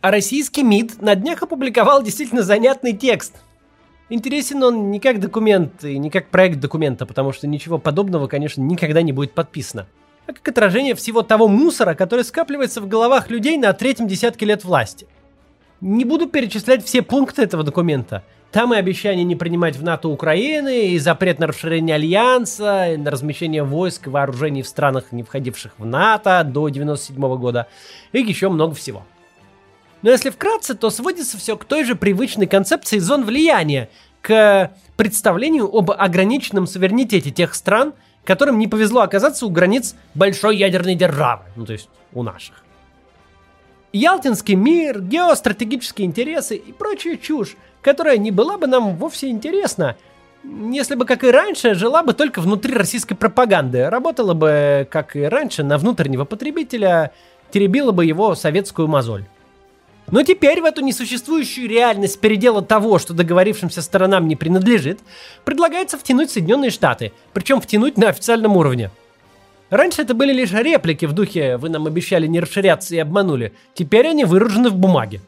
А российский МИД на днях опубликовал действительно занятный текст. Интересен он не как документ и не как проект документа, потому что ничего подобного, конечно, никогда не будет подписано, а как отражение всего того мусора, который скапливается в головах людей на третьем десятке лет власти. Не буду перечислять все пункты этого документа – там и обещание не принимать в НАТО Украины, и запрет на расширение альянса, и на размещение войск и вооружений в странах, не входивших в НАТО до 1997 года, и еще много всего. Но если вкратце, то сводится все к той же привычной концепции зон влияния, к представлению об ограниченном суверенитете тех стран, которым не повезло оказаться у границ большой ядерной державы, ну то есть у наших. Ялтинский мир, геостратегические интересы и прочая чушь, которая не была бы нам вовсе интересна, если бы, как и раньше, жила бы только внутри российской пропаганды, работала бы, как и раньше, на внутреннего потребителя, теребила бы его советскую мозоль. Но теперь в эту несуществующую реальность передела того, что договорившимся сторонам не принадлежит, предлагается втянуть Соединенные Штаты, причем втянуть на официальном уровне. Раньше это были лишь реплики в духе «вы нам обещали не расширяться и обманули», теперь они выражены в бумаге.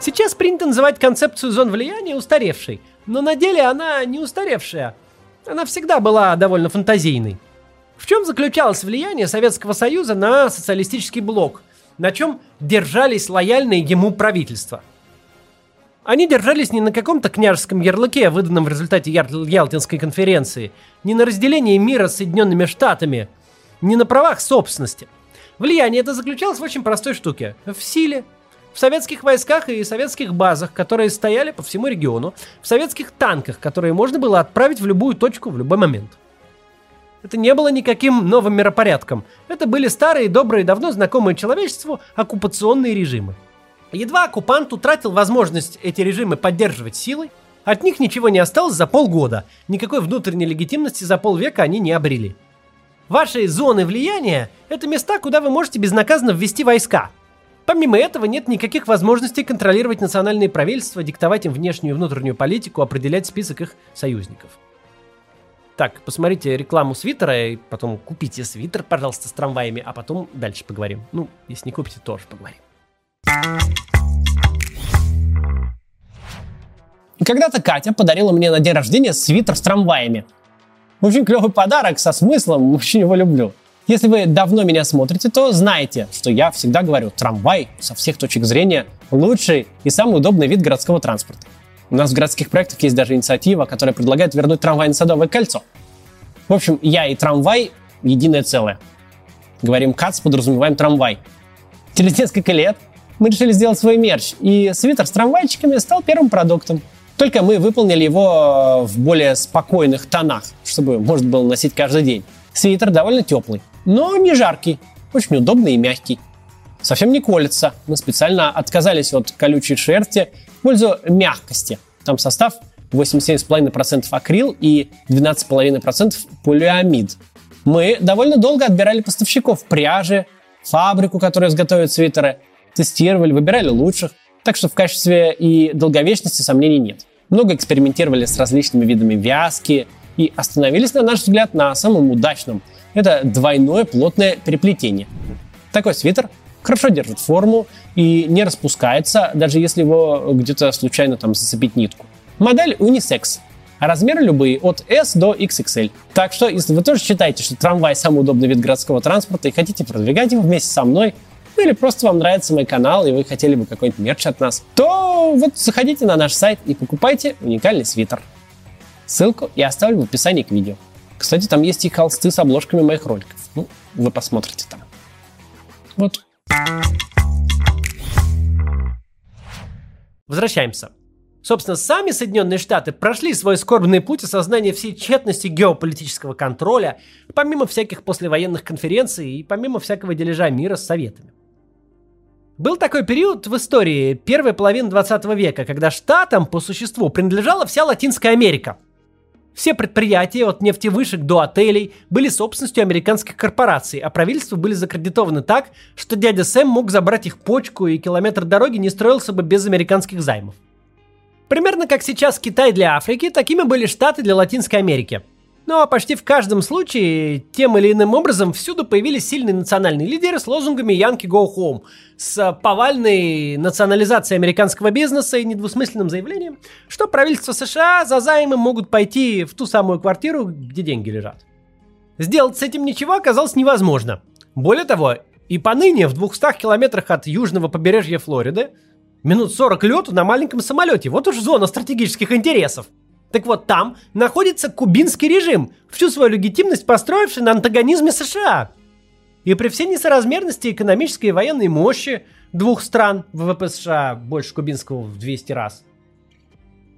Сейчас принято называть концепцию зон влияния устаревшей, но на деле она не устаревшая. Она всегда была довольно фантазийной. В чем заключалось влияние Советского Союза на социалистический блок? На чем держались лояльные ему правительства? Они держались не на каком-то княжеском ярлыке, выданном в результате Ялтинской конференции, не на разделении мира с Соединенными Штатами, не на правах собственности. Влияние это заключалось в очень простой штуке – в силе, в советских войсках и советских базах, которые стояли по всему региону, в советских танках, которые можно было отправить в любую точку в любой момент. Это не было никаким новым миропорядком. Это были старые, добрые, давно знакомые человечеству оккупационные режимы. Едва оккупант утратил возможность эти режимы поддерживать силой, от них ничего не осталось за полгода. Никакой внутренней легитимности за полвека они не обрели. Ваши зоны влияния – это места, куда вы можете безнаказанно ввести войска – Помимо этого, нет никаких возможностей контролировать национальные правительства, диктовать им внешнюю и внутреннюю политику, определять список их союзников. Так, посмотрите рекламу свитера, и потом купите свитер, пожалуйста, с трамваями, а потом дальше поговорим. Ну, если не купите, тоже поговорим. Когда-то Катя подарила мне на день рождения свитер с трамваями. Очень клевый подарок со смыслом, очень его люблю. Если вы давно меня смотрите, то знаете, что я всегда говорю, трамвай со всех точек зрения лучший и самый удобный вид городского транспорта. У нас в городских проектах есть даже инициатива, которая предлагает вернуть трамвай на Садовое кольцо. В общем, я и трамвай – единое целое. Говорим «кац», подразумеваем трамвай. Через несколько лет мы решили сделать свой мерч, и свитер с трамвайчиками стал первым продуктом. Только мы выполнили его в более спокойных тонах, чтобы можно было носить каждый день. Свитер довольно теплый, но не жаркий, очень удобный и мягкий. Совсем не колется. Мы специально отказались от колючей шерсти пользу мягкости. Там состав 87,5% акрил и 12,5% полиамид. Мы довольно долго отбирали поставщиков пряжи, фабрику, которая изготовит свитеры, тестировали, выбирали лучших. Так что в качестве и долговечности сомнений нет. Много экспериментировали с различными видами вязки и остановились, на наш взгляд, на самом удачном – это двойное плотное переплетение. Такой свитер хорошо держит форму и не распускается, даже если его где-то случайно там зацепить нитку. Модель. А размеры любые, от S до XXL. Так что, если вы тоже считаете, что трамвай самый удобный вид городского транспорта и хотите продвигать его вместе со мной, ну или просто вам нравится мой канал и вы хотели бы какой-нибудь мерч от нас, то вот заходите на наш сайт и покупайте уникальный свитер. Ссылку я оставлю в описании к видео. Кстати, там есть и холсты с обложками моих роликов. Ну, вы посмотрите там. Вот. Возвращаемся. Собственно, сами Соединенные Штаты прошли свой скорбный путь осознания всей тщетности геополитического контроля, помимо всяких послевоенных конференций и помимо всякого дележа мира с Советами. Был такой период в истории, первой половины 20 века, когда штатам по существу принадлежала вся Латинская Америка – все предприятия, от нефтевышек до отелей, были собственностью американских корпораций, а правительства были закредитованы так, что дядя Сэм мог забрать их почку, и километр дороги не строился бы без американских займов. Примерно как сейчас Китай для Африки, такими были Штаты для Латинской Америки. Но почти в каждом случае тем или иным образом всюду появились сильные национальные лидеры с лозунгами «Янки go home», с повальной национализацией американского бизнеса и недвусмысленным заявлением, что правительство США за займы могут пойти в ту самую квартиру, где деньги лежат. Сделать с этим ничего оказалось невозможно. Более того, и поныне в 200 километрах от южного побережья Флориды минут 40 лету на маленьком самолете. Вот уж зона стратегических интересов. Так вот, там находится кубинский режим, всю свою легитимность построивший на антагонизме США. И при всей несоразмерности экономической и военной мощи двух стран, ВВП США больше кубинского в 200 раз.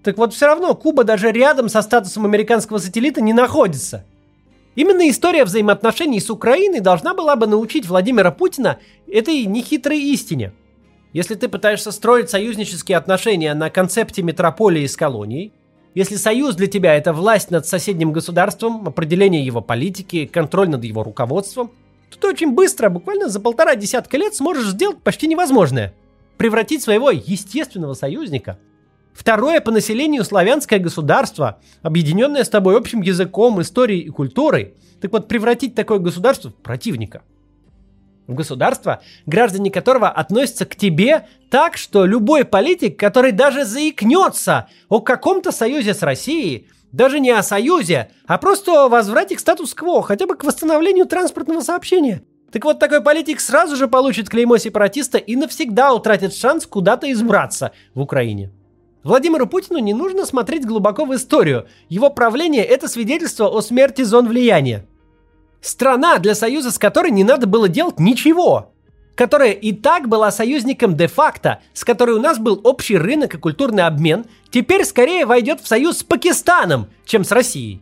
Так вот, все равно Куба даже рядом со статусом американского сателлита не находится. Именно история взаимоотношений с Украиной должна была бы научить Владимира Путина этой нехитрой истине. Если ты пытаешься строить союзнические отношения на концепте метрополии с колонией, если союз для тебя это власть над соседним государством, определение его политики, контроль над его руководством, то ты очень быстро, буквально за полтора десятка лет сможешь сделать почти невозможное. Превратить своего естественного союзника Второе по населению славянское государство, объединенное с тобой общим языком, историей и культурой. Так вот, превратить такое государство в противника. В государство, граждане которого относятся к тебе так, что любой политик, который даже заикнется о каком-то союзе с Россией, даже не о союзе, а просто о возврате к статус-кво, хотя бы к восстановлению транспортного сообщения. Так вот, такой политик сразу же получит клеймо сепаратиста и навсегда утратит шанс куда-то избраться в Украине. Владимиру Путину не нужно смотреть глубоко в историю. Его правление – это свидетельство о смерти зон влияния. Страна, для союза с которой не надо было делать ничего. Которая и так была союзником де-факто, с которой у нас был общий рынок и культурный обмен, теперь скорее войдет в союз с Пакистаном, чем с Россией.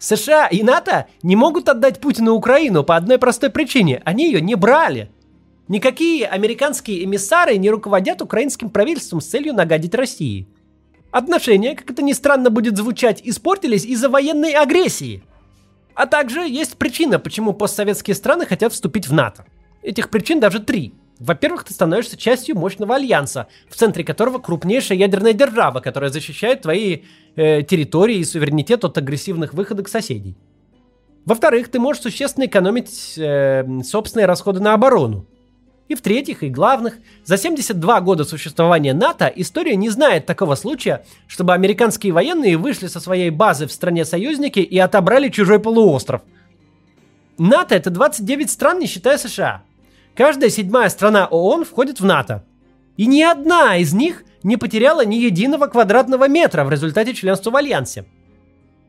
США и НАТО не могут отдать Путину Украину по одной простой причине – они ее не брали – Никакие американские эмиссары не руководят украинским правительством с целью нагадить России. Отношения, как это ни странно будет звучать, испортились из-за военной агрессии. А также есть причина, почему постсоветские страны хотят вступить в НАТО. Этих причин даже три. Во-первых, ты становишься частью мощного альянса, в центре которого крупнейшая ядерная держава, которая защищает твои э, территории и суверенитет от агрессивных выходок соседей. Во-вторых, ты можешь существенно экономить э, собственные расходы на оборону. И в-третьих, и главных, за 72 года существования НАТО история не знает такого случая, чтобы американские военные вышли со своей базы в стране союзники и отобрали чужой полуостров. НАТО это 29 стран, не считая США. Каждая седьмая страна ООН входит в НАТО. И ни одна из них не потеряла ни единого квадратного метра в результате членства в Альянсе.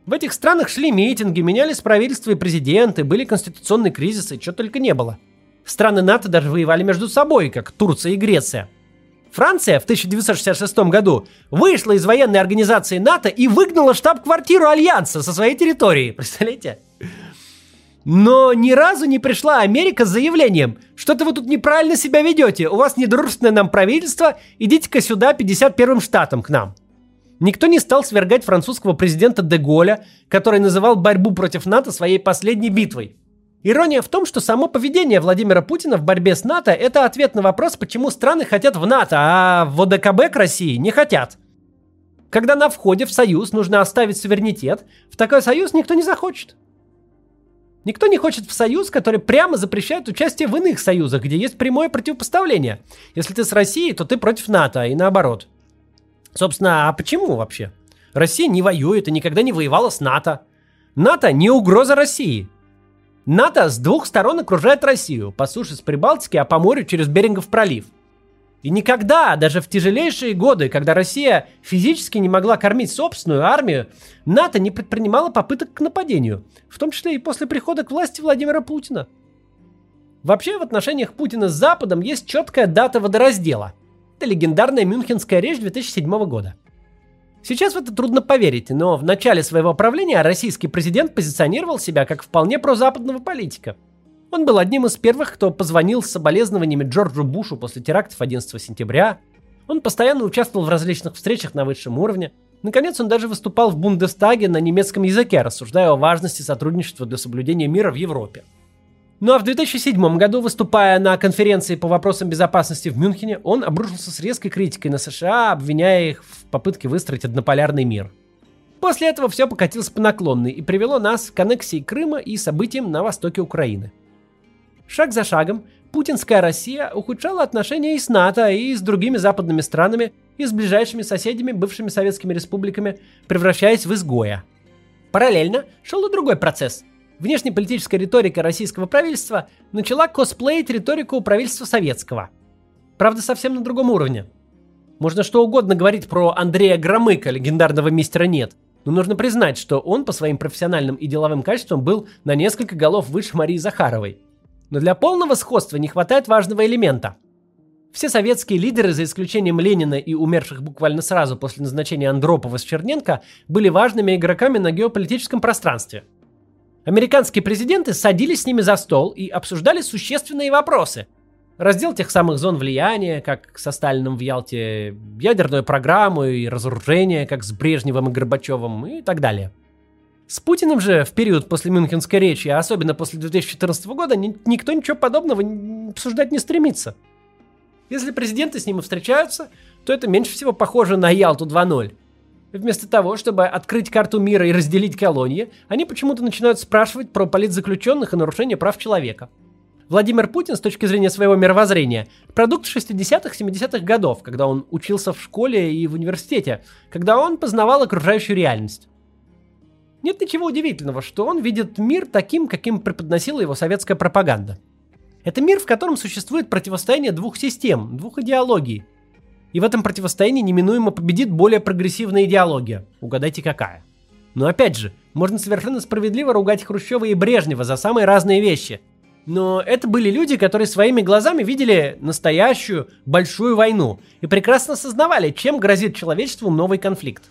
В этих странах шли митинги, менялись правительства и президенты, были конституционные кризисы, чего только не было – Страны НАТО даже воевали между собой, как Турция и Греция. Франция в 1966 году вышла из военной организации НАТО и выгнала штаб-квартиру Альянса со своей территории. Представляете? Но ни разу не пришла Америка с заявлением, что-то вы тут неправильно себя ведете, у вас недружественное нам правительство, идите-ка сюда 51-м штатом к нам. Никто не стал свергать французского президента Деголя, который называл борьбу против НАТО своей последней битвой. Ирония в том, что само поведение Владимира Путина в борьбе с НАТО – это ответ на вопрос, почему страны хотят в НАТО, а в ОДКБ к России не хотят. Когда на входе в союз нужно оставить суверенитет, в такой союз никто не захочет. Никто не хочет в союз, который прямо запрещает участие в иных союзах, где есть прямое противопоставление. Если ты с Россией, то ты против НАТО, и наоборот. Собственно, а почему вообще? Россия не воюет и никогда не воевала с НАТО. НАТО не угроза России – НАТО с двух сторон окружает Россию, по суше с Прибалтики, а по морю через Берингов пролив. И никогда, даже в тяжелейшие годы, когда Россия физически не могла кормить собственную армию, НАТО не предпринимала попыток к нападению, в том числе и после прихода к власти Владимира Путина. Вообще в отношениях Путина с Западом есть четкая дата водораздела. Это легендарная Мюнхенская речь 2007 года – Сейчас в это трудно поверить, но в начале своего правления российский президент позиционировал себя как вполне прозападного политика. Он был одним из первых, кто позвонил с соболезнованиями Джорджу Бушу после терактов 11 сентября. Он постоянно участвовал в различных встречах на высшем уровне. Наконец, он даже выступал в Бундестаге на немецком языке, рассуждая о важности сотрудничества для соблюдения мира в Европе. Ну а в 2007 году, выступая на конференции по вопросам безопасности в Мюнхене, он обрушился с резкой критикой на США, обвиняя их в попытке выстроить однополярный мир. После этого все покатилось по наклонной и привело нас к аннексии Крыма и событиям на востоке Украины. Шаг за шагом путинская Россия ухудшала отношения и с НАТО, и с другими западными странами, и с ближайшими соседями, бывшими советскими республиками, превращаясь в изгоя. Параллельно шел и другой процесс. Внешнеполитическая риторика российского правительства начала косплеить риторику правительства советского. Правда, совсем на другом уровне. Можно что угодно говорить про Андрея Громыка, легендарного мистера Нет, но нужно признать, что он по своим профессиональным и деловым качествам был на несколько голов выше Марии Захаровой. Но для полного сходства не хватает важного элемента. Все советские лидеры, за исключением Ленина и умерших буквально сразу после назначения Андропова с Черненко, были важными игроками на геополитическом пространстве. Американские президенты садились с ними за стол и обсуждали существенные вопросы. Раздел тех самых зон влияния, как со Сталиным в Ялте, ядерную программу и разоружение, как с Брежневым и Горбачевым и так далее – с Путиным же в период после Мюнхенской речи, а особенно после 2014 года, ни, никто ничего подобного обсуждать не стремится. Если президенты с ним встречаются, то это меньше всего похоже на Ялту 2.0. Вместо того, чтобы открыть карту мира и разделить колонии, они почему-то начинают спрашивать про политзаключенных и нарушение прав человека. Владимир Путин, с точки зрения своего мировоззрения, продукт 60-х, 70-х годов, когда он учился в школе и в университете, когда он познавал окружающую реальность. Нет ничего удивительного, что он видит мир таким, каким преподносила его советская пропаганда. Это мир, в котором существует противостояние двух систем, двух идеологий. И в этом противостоянии неминуемо победит более прогрессивная идеология. Угадайте какая. Но опять же, можно совершенно справедливо ругать Хрущева и Брежнева за самые разные вещи. Но это были люди, которые своими глазами видели настоящую большую войну и прекрасно осознавали, чем грозит человечеству новый конфликт.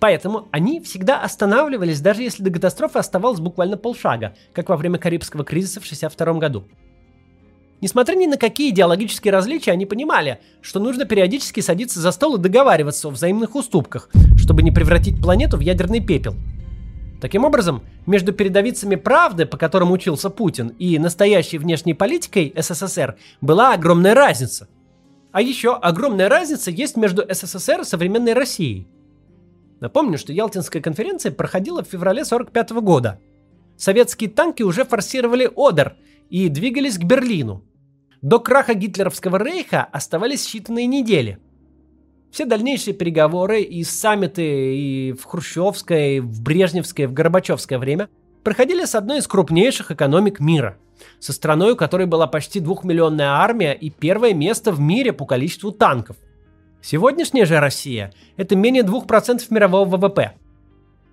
Поэтому они всегда останавливались, даже если до катастрофы оставалось буквально полшага, как во время Карибского кризиса в 1962 году. Несмотря ни на какие идеологические различия, они понимали, что нужно периодически садиться за стол и договариваться о взаимных уступках, чтобы не превратить планету в ядерный пепел. Таким образом, между передовицами правды, по которым учился Путин, и настоящей внешней политикой СССР была огромная разница. А еще огромная разница есть между СССР и современной Россией – Напомню, что Ялтинская конференция проходила в феврале 1945 года. Советские танки уже форсировали Одер и двигались к Берлину. До краха гитлеровского рейха оставались считанные недели. Все дальнейшие переговоры и саммиты и в хрущевское, и в брежневское, и в горбачевское время проходили с одной из крупнейших экономик мира – со страной, у которой была почти двухмиллионная армия и первое место в мире по количеству танков – Сегодняшняя же Россия – это менее 2% мирового ВВП.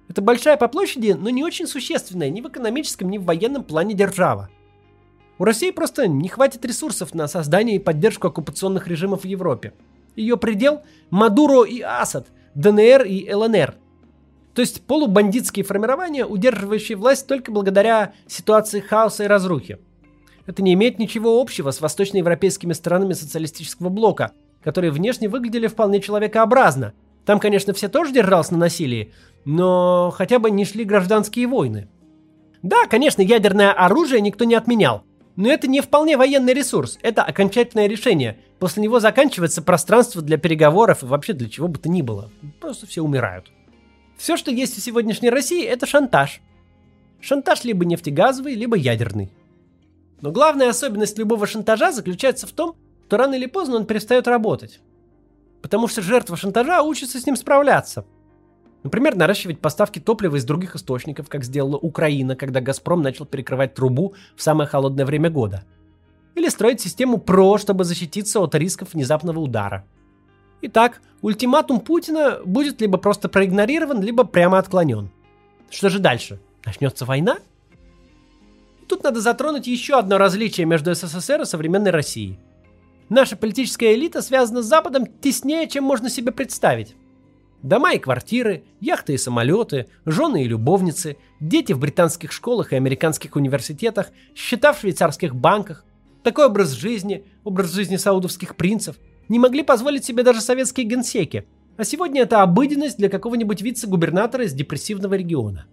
Это большая по площади, но не очень существенная ни в экономическом, ни в военном плане держава. У России просто не хватит ресурсов на создание и поддержку оккупационных режимов в Европе. Ее предел – Мадуро и Асад, ДНР и ЛНР. То есть полубандитские формирования, удерживающие власть только благодаря ситуации хаоса и разрухи. Это не имеет ничего общего с восточноевропейскими странами социалистического блока – которые внешне выглядели вполне человекообразно. Там, конечно, все тоже держался на насилии, но хотя бы не шли гражданские войны. Да, конечно, ядерное оружие никто не отменял, но это не вполне военный ресурс, это окончательное решение. После него заканчивается пространство для переговоров и вообще для чего бы то ни было. Просто все умирают. Все, что есть в сегодняшней России, это шантаж. Шантаж либо нефтегазовый, либо ядерный. Но главная особенность любого шантажа заключается в том, то рано или поздно он перестает работать. Потому что жертва шантажа учится с ним справляться. Например, наращивать поставки топлива из других источников, как сделала Украина, когда «Газпром» начал перекрывать трубу в самое холодное время года. Или строить систему ПРО, чтобы защититься от рисков внезапного удара. Итак, ультиматум Путина будет либо просто проигнорирован, либо прямо отклонен. Что же дальше? Начнется война? тут надо затронуть еще одно различие между СССР и современной Россией – Наша политическая элита связана с Западом теснее, чем можно себе представить. Дома и квартиры, яхты и самолеты, жены и любовницы, дети в британских школах и американских университетах, счета в швейцарских банках. Такой образ жизни, образ жизни саудовских принцев, не могли позволить себе даже советские генсеки. А сегодня это обыденность для какого-нибудь вице-губернатора из депрессивного региона.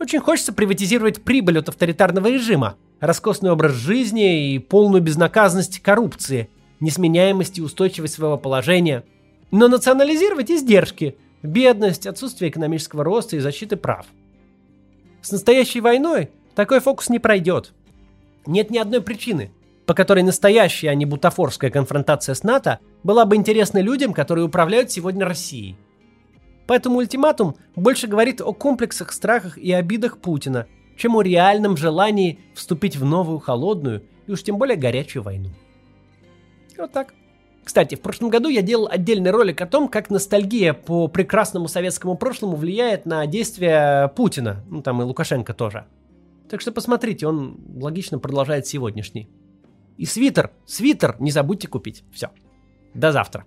Очень хочется приватизировать прибыль от авторитарного режима, роскошный образ жизни и полную безнаказанность коррупции, несменяемость и устойчивость своего положения. Но национализировать издержки, Бедность, отсутствие экономического роста и защиты прав. С настоящей войной такой фокус не пройдет. Нет ни одной причины, по которой настоящая, а не бутафорская конфронтация с НАТО была бы интересна людям, которые управляют сегодня Россией. Поэтому ультиматум больше говорит о комплексах, страхах и обидах Путина, чем о реальном желании вступить в новую холодную и уж тем более горячую войну. Вот так. Кстати, в прошлом году я делал отдельный ролик о том, как ностальгия по прекрасному советскому прошлому влияет на действия Путина, ну там и Лукашенко тоже. Так что посмотрите, он логично продолжает сегодняшний. И свитер, свитер не забудьте купить. Все. До завтра.